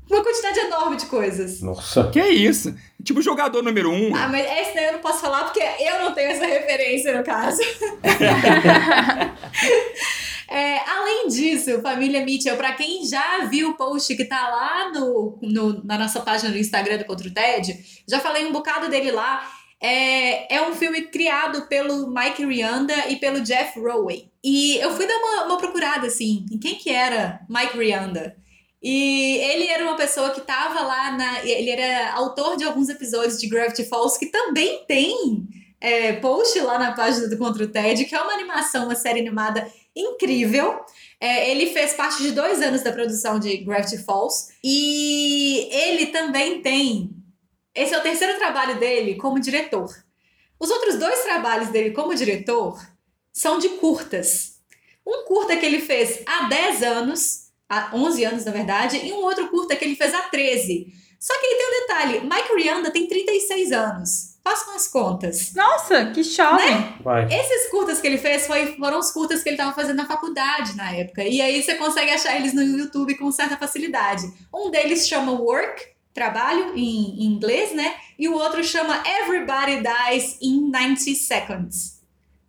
uma quantidade enorme de coisas. Nossa. Que isso? Tipo jogador número um. Ah, mas esse daí eu não posso falar porque eu não tenho essa referência no caso. (laughs) É, além disso, família Mitchell, pra quem já viu o post que tá lá no, no- na nossa página do Instagram do Contra o TED, já falei um bocado dele lá. É, é um filme criado pelo Mike Rianda e pelo Jeff Rowey. E eu fui dar uma, uma procurada, assim, em quem que era Mike Rianda. E ele era uma pessoa que tava lá na. Ele era autor de alguns episódios de Gravity Falls, que também tem é, post lá na página do Contra o TED, que é uma animação, uma série animada incrível. É, ele fez parte de dois anos da produção de Gravity Falls. E ele também tem. Esse é o terceiro trabalho dele como diretor. Os outros dois trabalhos dele como diretor são de curtas. Um curta que ele fez há 10 anos, há 11 anos na verdade, e um outro curta que ele fez há 13. Só que aí tem um detalhe: Mike Rianda tem 36 anos. Façam as contas. Nossa, que jovem. Vai. Esses curtas que ele fez foi, foram os curtas que ele estava fazendo na faculdade na época. E aí você consegue achar eles no YouTube com certa facilidade. Um deles chama Work, trabalho em, em inglês, né? E o outro chama Everybody Dies in 90 Seconds.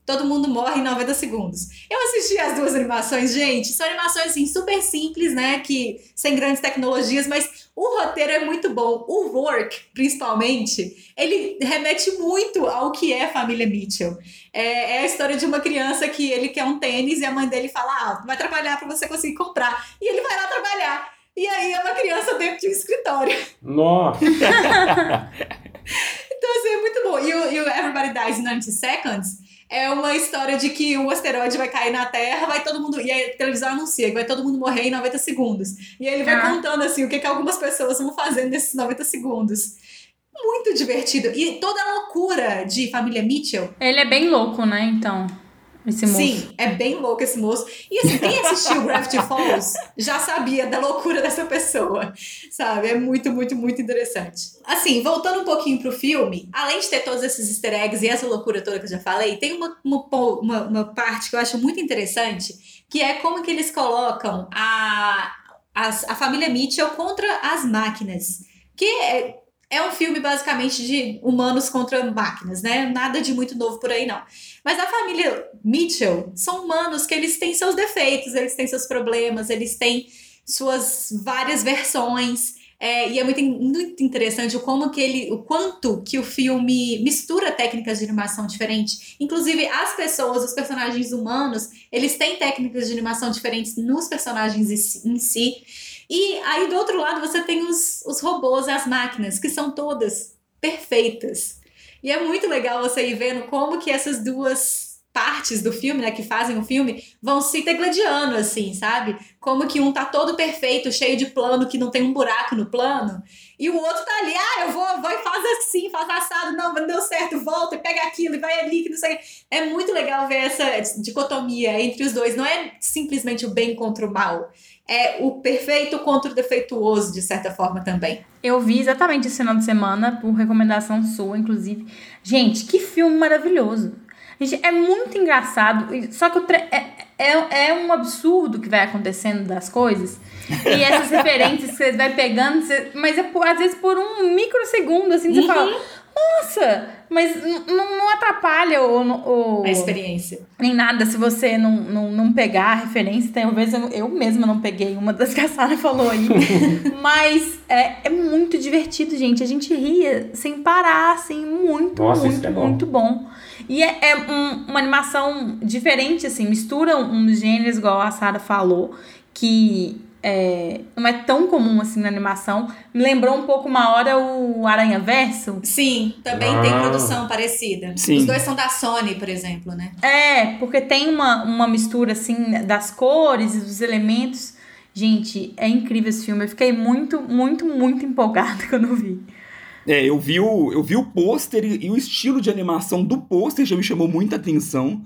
Todo mundo morre em 90 segundos. Eu assisti as duas animações, gente. São animações assim, super simples, né? Que sem grandes tecnologias, mas o roteiro é muito bom. O Work, principalmente, ele remete muito ao que é a família Mitchell. É, é a história de uma criança que ele quer um tênis e a mãe dele fala: Ah, vai trabalhar para você conseguir comprar. E ele vai lá trabalhar. E aí é uma criança dentro de um escritório. Nossa. (laughs) Então, assim, é muito bom. E o, e o Everybody Dies in 90 Seconds é uma história de que um asteroide vai cair na Terra, vai todo mundo. E a televisão anuncia que vai todo mundo morrer em 90 segundos. E aí ele vai Ah. contando assim o que, que algumas pessoas vão fazendo nesses 90 segundos. Muito divertido. E toda a loucura de família Mitchell. Ele é bem louco, né? Então, esse moço. Sim, é bem louco esse moço. E assim, quem (laughs) assistiu Gravity Falls já sabia da loucura dessa pessoa, sabe? É muito, muito, muito interessante. Assim, voltando um pouquinho pro filme, além de ter todos esses easter eggs e essa loucura toda que eu já falei, tem uma, uma, uma, uma parte que eu acho muito interessante, que é como que eles colocam a, as- a família Mitchell contra as máquinas. Que é, é um filme basicamente de humanos contra máquinas, né? Nada de muito novo por aí, não. Mas a família Mitchell são humanos que eles têm seus defeitos, eles têm seus problemas, eles têm suas várias versões. É, e é muito, muito interessante o como que ele, o quanto que o filme mistura técnicas de animação diferentes. Inclusive, as pessoas, os personagens humanos, eles têm técnicas de animação diferentes nos personagens em si-. E aí, do outro lado, você tem os, os robôs, as máquinas, que são todas perfeitas. E é muito legal você ir vendo como que essas duas partes do filme, né, que fazem o filme, vão se degladiando, assim, sabe? Como que um tá todo perfeito, cheio de plano, que não tem um buraco no plano, e o outro tá ali, ah, eu vou, vou e faz assim, faz assado, não, não deu certo, volta pega aquilo e vai ali, que não sei. É muito legal ver essa dicotomia entre os dois. Não é simplesmente o bem contra o mal. É o perfeito contra o defeituoso, de certa forma, também. Eu vi exatamente esse final de semana, por recomendação sua, inclusive. Gente, que filme maravilhoso. Gente, é muito engraçado. Só que é, é, é um absurdo que vai acontecendo das coisas. E essas (laughs) referências que você vai pegando, você... mas é por, às vezes por um microsegundo, assim, você uhum. fala. Nossa, mas não, atrapalha o, o, a experiência. Nem nada se você não, não, não pegar a referência. Talvez eu, eu mesma não peguei uma das que a Sara falou aí. (laughs) mas é, é muito divertido, gente. A gente ria sem parar, assim, muito, Nossa, muito, é bom. muito bom. E é, é um, uma animação diferente, assim, mistura uns gêneros, igual a Sara falou, que é, não é tão comum assim na animação. Me lembrou um pouco uma hora o Aranha Verso. Sim, também ah. tem produção parecida. Sim. Os dois são da Sony, por exemplo, né? É, porque tem uma, uma mistura assim das cores e dos elementos. Gente, é incrível esse filme. Eu fiquei muito, muito, muito empolgada (laughs) quando vi. É, eu vi o, eu vi o pôster e, e, o estilo de animação do pôster já me chamou muita atenção.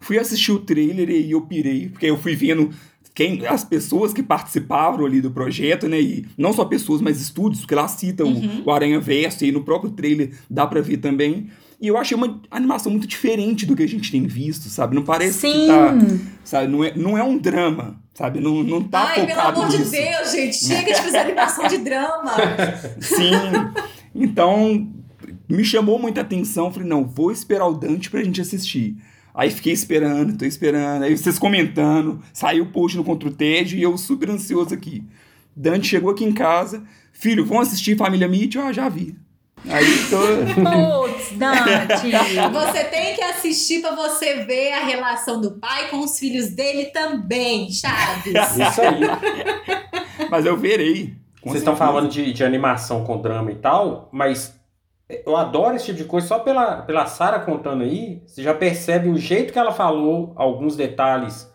Fui assistir o trailer e eu pirei, porque eu fui vendo quem as pessoas que participavam ali do projeto, né? E não só pessoas, mas estúdios, porque lá citam uhum. o Aranha Verso e no próprio trailer dá pra ver também. E eu achei uma animação muito diferente do que a gente tem visto, sabe? Não parece Sim. que tá. Sabe? Não é, não é um drama, sabe? Não, não tá Ai, focado pelo amor nisso. de Deus, gente, (laughs) chega de fazer animação de drama. Sim. Então, me chamou muita atenção. Falei, não, vou esperar o Dante pra gente assistir. Aí fiquei esperando, tô esperando. Aí vocês comentando, saiu o post no Contra o TED e eu super ansioso aqui. Dante chegou aqui em casa, filho, vamos assistir Família Meet? Ah, já vi. Aí tô. Putz, (laughs) Dante! Você tem que assistir para você ver a relação do pai com os filhos dele também, Chaves. (laughs) Isso aí. Mas eu verei. Vocês estão falando de, de animação com drama e tal, mas eu adoro esse tipo de coisa. Só pela, pela Sara contando aí, você já percebe o jeito que ela falou, alguns detalhes.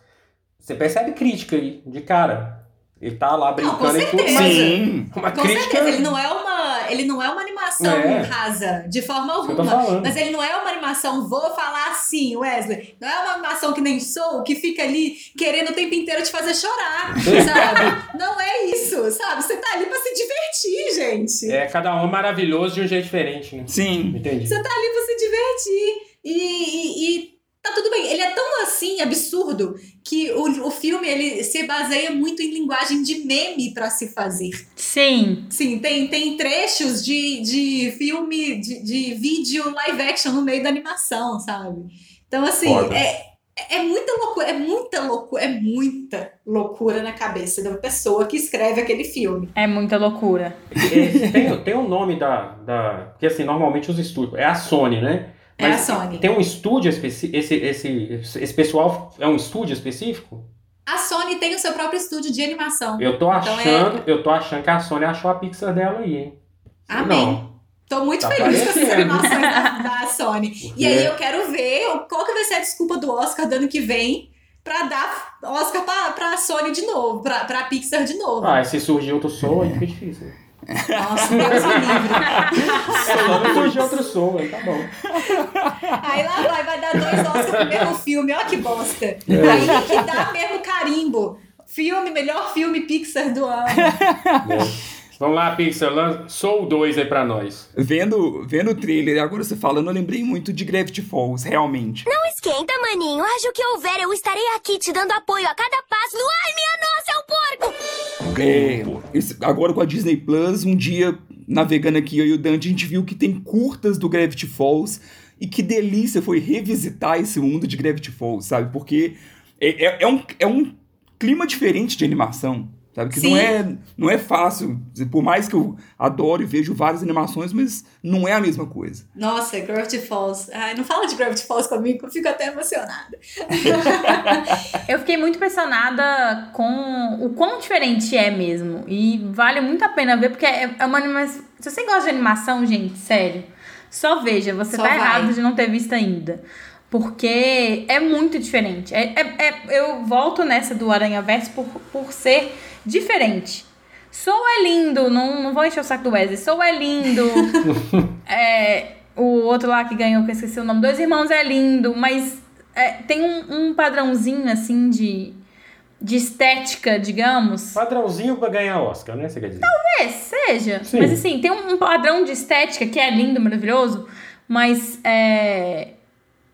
Você percebe crítica aí, de cara. Ele tá lá brincando não, e tudo, mas Sim. uma com crítica. Certeza. Ele não é uma, ele não é uma animação é. rasa, de forma alguma. Mas ele não é uma animação, vou falar assim, Wesley. Não é uma animação que nem sou, que fica ali querendo o tempo inteiro te fazer chorar, sabe? não é isso, sabe? Você tá ali pra se divertir, gente. É, cada um é maravilhoso de um jeito diferente, né? Sim. Entendi. Você tá ali pra se divertir. E, e, e Tá tudo bem. Ele é tão assim absurdo que o, o filme ele se baseia muito em linguagem de meme para se fazer. Sim. Sim, tem, tem trechos de, de filme, de, de vídeo live action no meio da animação, sabe? Então, assim, é, é muita loucura, é muita loucura, é muita loucura na cabeça da pessoa que escreve aquele filme. É muita loucura. tem, tem um nome da, da. Porque assim, normalmente os estúdios. É a Sony, né? É Mas a Sony. Tem um estúdio específico? Esse, esse, esse pessoal é um estúdio específico? A Sony tem o seu próprio estúdio de animação. Eu tô achando, então é... eu tô achando que a Sony achou a Pixar dela aí, hein? Amém. Não. Tô muito tá feliz com essas animações da, da (laughs) Sony. Porque... E aí eu quero ver qual que vai ser a desculpa do Oscar do ano que vem pra dar Oscar pra, pra Sony de novo, pra, pra Pixar de novo. Ah, se surgir outro som, aí fica difícil. Nossa, Deus me livre. Só surgiu outro som, aí tá bom. Aí lá vai, vai dar dois Oscars pro mesmo filme, olha que bosta. É. Aí que dá mesmo carimbo. Filme, melhor filme Pixar do ano. É. Vamos lá, Pixar, sou o 2 aí pra nós. Vendo, vendo o trailer, agora você falando, eu lembrei muito de Gravity Falls, realmente. Não esquenta, maninho. Acho que houver, eu estarei aqui te dando apoio a cada passo. Ai, minha nossa, é um porco! É, esse, agora com a Disney Plus, um dia, navegando aqui, eu e o Dante, a gente viu que tem curtas do Gravity Falls. E que delícia foi revisitar esse mundo de Gravity Falls, sabe? Porque é, é, é um, é um clima diferente de animação. Sabe? Que não é, não é fácil. Por mais que eu adoro e vejo várias animações, mas não é a mesma coisa. Nossa, Gravity Falls. Ai, não fala de Gravity Falls comigo, que eu fico até emocionada. (laughs) eu fiquei muito impressionada com o quão diferente é mesmo. E vale muito a pena ver, porque é, é uma animação. Se você gosta de animação, gente, sério, só veja. Você só tá vai. errado de não ter visto ainda. Porque é muito diferente. É, é, é- eu volto nessa do Aranha Verso por, por ser diferente. Soul é lindo, não, não vou encher o saco do Wesley. Soul é lindo. (laughs) É, o outro lá que ganhou, que eu esqueci o nome, Dois Irmãos é lindo, mas é, tem um, um padrãozinho assim de, de estética, digamos. Padrãozinho pra ganhar Oscar, né? Você quer dizer? É, seja. Sim. Mas assim, tem um, um padrão de estética que é lindo, maravilhoso, mas é,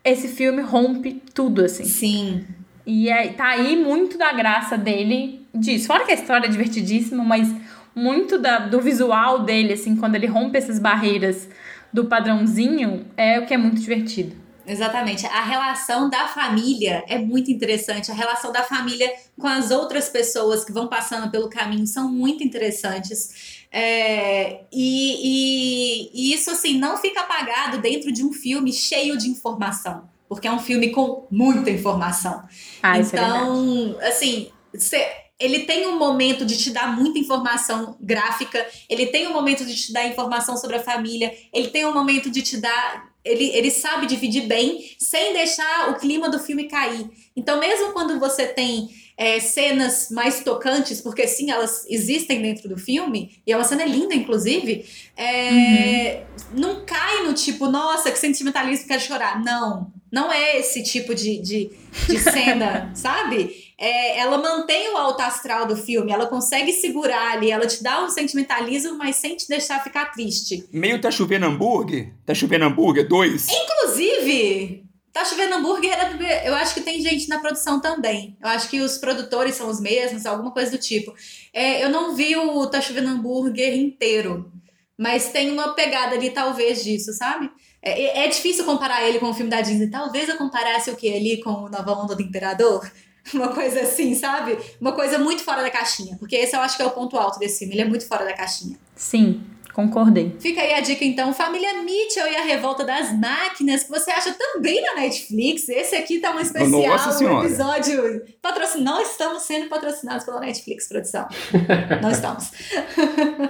esse filme rompe tudo, assim. Sim. E é, tá aí muito da graça dele disso. Fora que a história é divertidíssima, mas muito da, do visual dele, assim, quando ele rompe essas barreiras do padrãozinho, é o que é muito divertido. Exatamente. A relação da família é muito interessante. A relação da família com as outras pessoas que vão passando pelo caminho são muito interessantes. É, e, e- e isso, assim, não fica apagado dentro de um filme cheio de informação. Porque é um filme com muita informação. Ah, isso é então, assim, cê- ele tem um momento de te dar muita informação gráfica, ele tem um momento de te dar informação sobre a família, ele tem um momento de te dar. Ele, ele sabe dividir bem, sem deixar o clima do filme cair. Então, mesmo quando você tem é, cenas mais tocantes, porque sim, elas existem dentro do filme, e é uma cena linda, inclusive, é, não cai no tipo, nossa, que sentimentalismo, quero chorar. Não, não é esse tipo de, de, de (laughs) cena, sabe? É, ela mantém o alto astral do filme, ela consegue segurar ali, ela te dá um sentimentalismo, mas sem te deixar ficar triste. Meio tá chovendo hambúrguer? Tá chovendo hambúrguer? Dois? Inclusive, Tá Chovendo Hambúrguer, era- eu acho que tem gente na produção também. Eu acho que os produtores são os mesmos, alguma coisa do tipo. É, eu não vi o Tá Chovendo Hambúrguer inteiro, mas tem uma pegada ali, talvez, disso, sabe? É, é difícil comparar ele com o filme da Disney. Talvez eu comparasse o que ali com o Nova Onda do Imperador. (laughs) Uma coisa assim, sabe? Uma coisa muito fora da caixinha. Porque esse eu acho que é o ponto alto desse filme. Ele é muito fora da caixinha. Sim, concordei. Fica aí a dica, então, Família Mitchell e a Revolta das Máquinas, que você acha também na Netflix. Esse aqui tá um especial, Nossa um episódio patrocinado. Não estamos sendo patrocinados pela Netflix, produção. (laughs) Não estamos.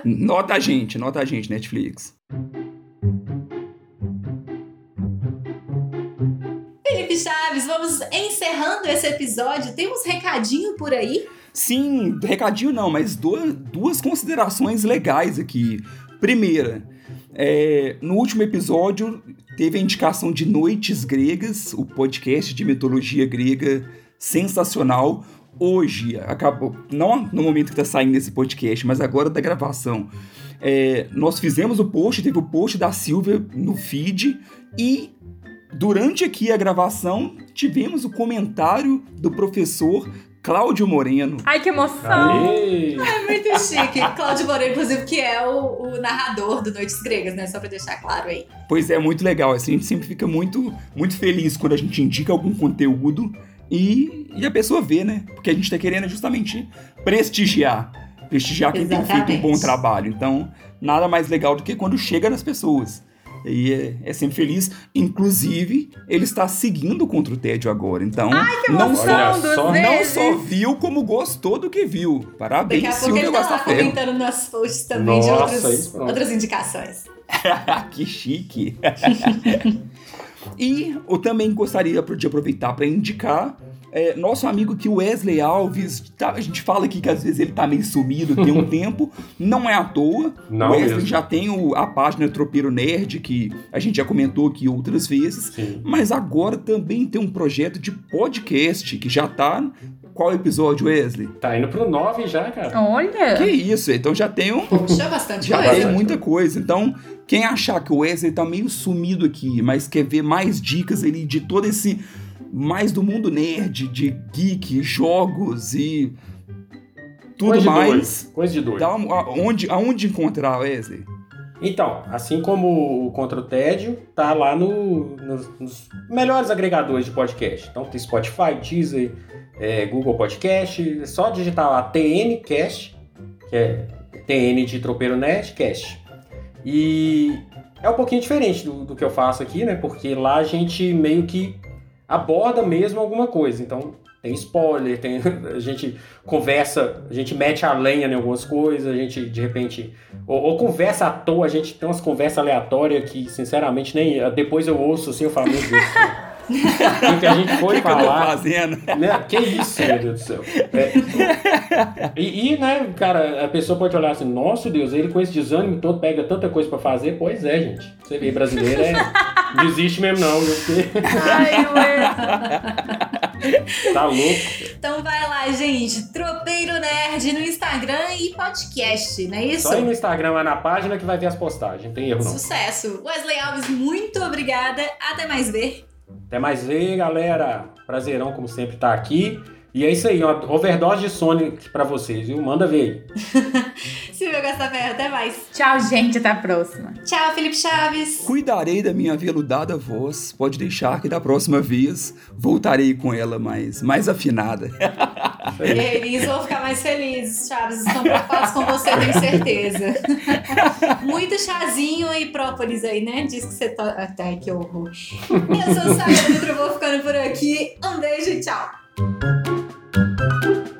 Nota a gente, nota a gente, Netflix. Felipe Chaves, vamos encerrando esse episódio. Temos recadinho por aí? Sim, recadinho não, mas duas, duas considerações legais aqui. Primeira, é, no último episódio teve a indicação de Noites Gregas, o podcast de mitologia grega sensacional. Hoje, acabou, não no momento que está saindo esse podcast, mas agora da gravação. é, nós fizemos o post, teve o post da Silvia no feed e durante aqui a gravação tivemos o comentário do professor Cláudio Moreno. Ai, que emoção! Aê! É muito chique. Cláudio Moreira, inclusive, que é o, o narrador do Noites Gregas, né? Só pra deixar claro aí. Pois é, muito legal. Assim, a gente sempre fica muito, muito feliz quando a gente indica algum conteúdo e, e a pessoa vê, né? Porque a gente tá querendo justamente prestigiar. Prestigiar quem tem feito um bom Exatamente. trabalho. Então, nada mais legal do que quando chega nas pessoas. E é, é sempre feliz. Inclusive, ele está seguindo contra o tédio agora. Então, não, emoção Olha dos só. vezes. não só viu, como gostou do que viu. Parabéns, Daqui a pouco ele tá lá Guastafel. comentando nossos posts também de Nossa, outros, isso, pronto. outras indicações. (laughs) que chique. (laughs) e eu também gostaria de aproveitar para indicar é, nosso amigo aqui, o Wesley Alves. tá- a gente fala aqui que às vezes ele tá meio sumido tem um (laughs) tempo. Não é à toa. Não o Wesley mesmo. já tem o- a página Tropeiro Nerd, que a gente já comentou aqui outras vezes. Sim. Mas agora também tem um projeto de podcast que já tá. Qual episódio, Wesley? Tá indo pro 9 já, cara. Olha! Que isso? Então já tem um, Puxa, bastante já coisa. tem muita coisa. Então, quem achar que o Wesley tá meio sumido aqui, mas quer ver mais dicas ali de todo esse. Mais do mundo nerd, de geek, jogos e. Tudo Coisa de mais. dois. Coisa de dois. Dá aonde, aonde encontrar, Wesley? Então, assim como o Contra o Tédio, tá lá no- nos, nos melhores agregadores de podcast. Então tem Spotify, Deezer, é, Google Podcast. É só digitar lá TNCast, que é TN de Tropeiro Net, Cast. E é um pouquinho diferente do, do que eu faço aqui, né? Porque lá a gente meio que aborda mesmo alguma coisa. Então tem spoiler, tem, (laughs) a gente conversa, a gente mete a lenha em algumas coisas, a gente de repente ou, ou conversa à toa, a gente tem umas conversas aleatórias que, sinceramente, nem. Depois eu ouço assim, eu falo, meu Deus. O que a gente foi (laughs) que, que eu tô falar. fazendo? né? Que isso, meu Deus do céu. É. E, e, né, cara, a pessoa pode olhar assim, nossa Deus, ele com esse desânimo todo pega tanta coisa pra fazer. Pois é, gente. Você vê, brasileiro é. Desiste mesmo, não, viu? Porque Ai, tá louco. Então vai lá, gente. Tropeiro Nerd no Instagram e podcast, não é isso? Só ir no Instagram lá na página que vai ver as postagens. Não tem erro, não. Sucesso. Wesley Alves, muito obrigada. Até mais ver. Até mais ver, galera. Prazerão, como sempre, estar aqui. E é isso aí, uma overdose de Sonic pra vocês, viu? Manda ver aí. (laughs) Silvio Gastaferro, até mais. Tchau, gente. Até a próxima. Tchau, Felipe Chaves. Cuidarei da minha veludada voz. Pode deixar que da próxima vez voltarei com ela mais, mais afinada. Eles vão ficar mais felizes, Chaves. Estão preocupados com você, tenho certeza. (laughs) Muito chazinho e própolis aí, né? Diz que você tá. Até que horror. Eu sou Sara Dutra, vou ficando por aqui. Um beijo e tchau. Thank you.